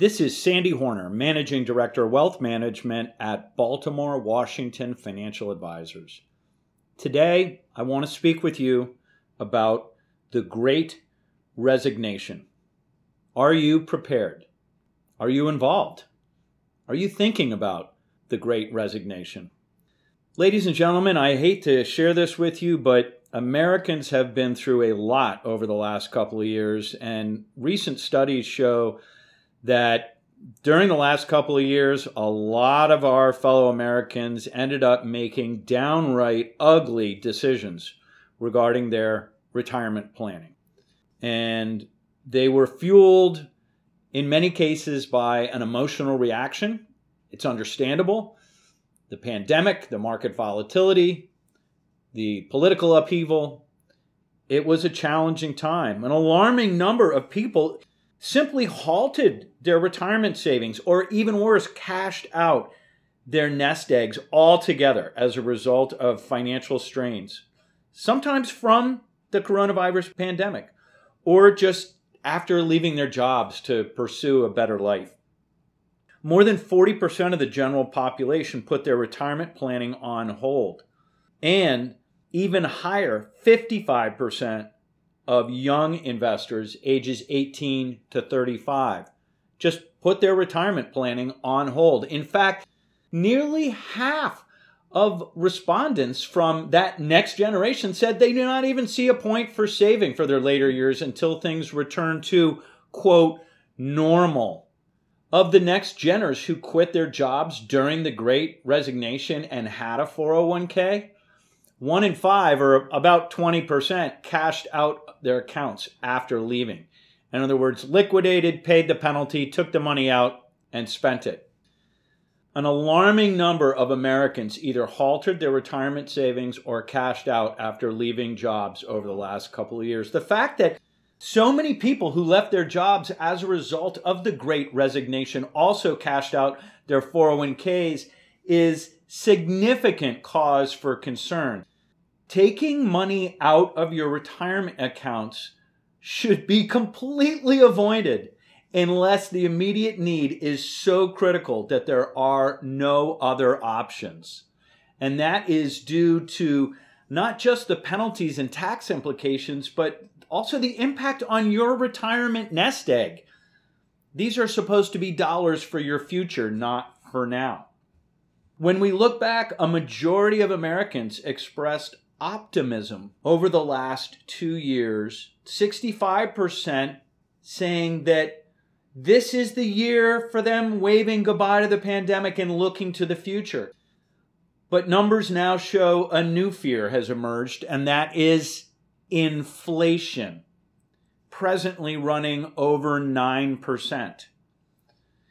This is Sandy Hornor, Managing Director, Wealth Management at Baltimore Washington Financial Advisors. Today, I want to speak with you about the great resignation. Are you prepared? Are you involved? Are you thinking about the great resignation? Ladies and gentlemen, I hate to share this with you, but Americans have been through a lot over the last couple of years, and recent studies show that during the last couple of years, a lot of our fellow Americans ended up making downright ugly decisions regarding their retirement planning. And they were fueled in many cases by an emotional reaction. It's understandable. The pandemic, the market volatility, the political upheaval. It was a challenging time. An alarming number of people simply halted their retirement savings, or even worse, cashed out their nest eggs altogether as a result of financial strains, sometimes from the coronavirus pandemic, or just after leaving their jobs to pursue a better life. More than 40% of the general population put their retirement planning on hold. And even higher, 55% of young investors ages 18 to 35 just put their retirement planning on hold. In fact, nearly half of respondents from that next generation said they do not even see a point for saving for their later years until things return to, quote, normal. Of the next geners who quit their jobs during the great resignation and had a 401k, one in five, or about 20%, cashed out their accounts after leaving. In other words, liquidated, paid the penalty, took the money out, and spent it. An alarming number of Americans either halted their retirement savings or cashed out after leaving jobs over the last couple of years. The fact that so many people who left their jobs as a result of the great resignation also cashed out their 401ks is significant cause for concern taking money out of your retirement accounts should be completely avoided unless the immediate need is so critical that there are no other options. And that is due to not just the penalties and tax implications, but also the impact on your retirement nest egg. These are supposed to be dollars for your future, not for now. When we look back, a majority of Americans expressed optimism over the last two years 65% saying that this is the year for them waving goodbye to the pandemic and looking to the future. But numbers now show a new fear has emerged, and that is inflation, presently running over 9%.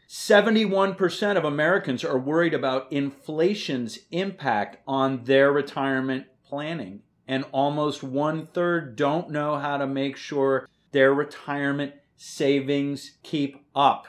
71% of Americans are worried about inflation's impact on their retirement planning, and almost one third don't know how to make sure their retirement savings keep up.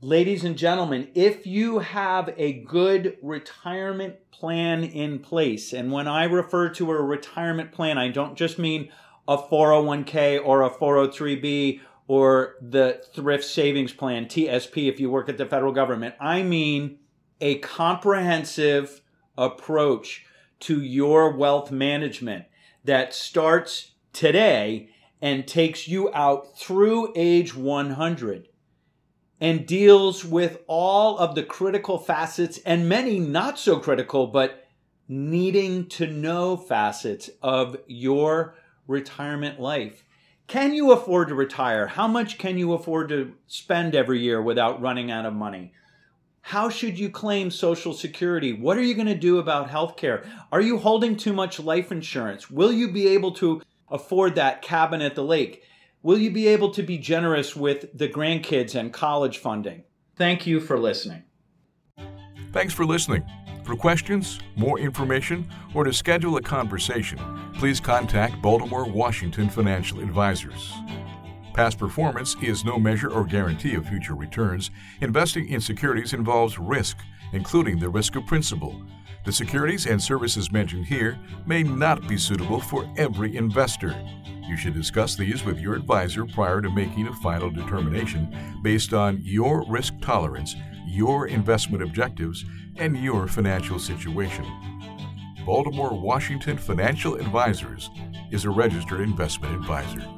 Ladies and gentlemen, if you have a good retirement plan in place, and when I refer to a retirement plan, I don't just mean a 401k or a 403b or the thrift savings plan, TSP, if you work at the federal government. I mean a comprehensive approach to your wealth management that starts today and takes you out through age 100 and deals with all of the critical facets and many not so critical, but needing to know facets of your retirement life. Can you afford to retire? How much can you afford to spend every year without running out of money? How should you claim Social Security? What are you going to do about health care? Are you holding too much life insurance? Will you be able to afford that cabin at the lake? Will you be able to be generous with the grandkids and college funding? Thank you for listening. Thanks for listening. For questions, more information, or to schedule a conversation, please contact Baltimore Washington Financial Advisors. Past performance is no measure or guarantee of future returns. Investing in securities involves risk, including the risk of principal. The securities and services mentioned here may not be suitable for every investor. You should discuss these with your advisor prior to making a final determination based on your risk tolerance, your investment objectives, and your financial situation. Baltimore Washington Financial Advisors is a registered investment advisor.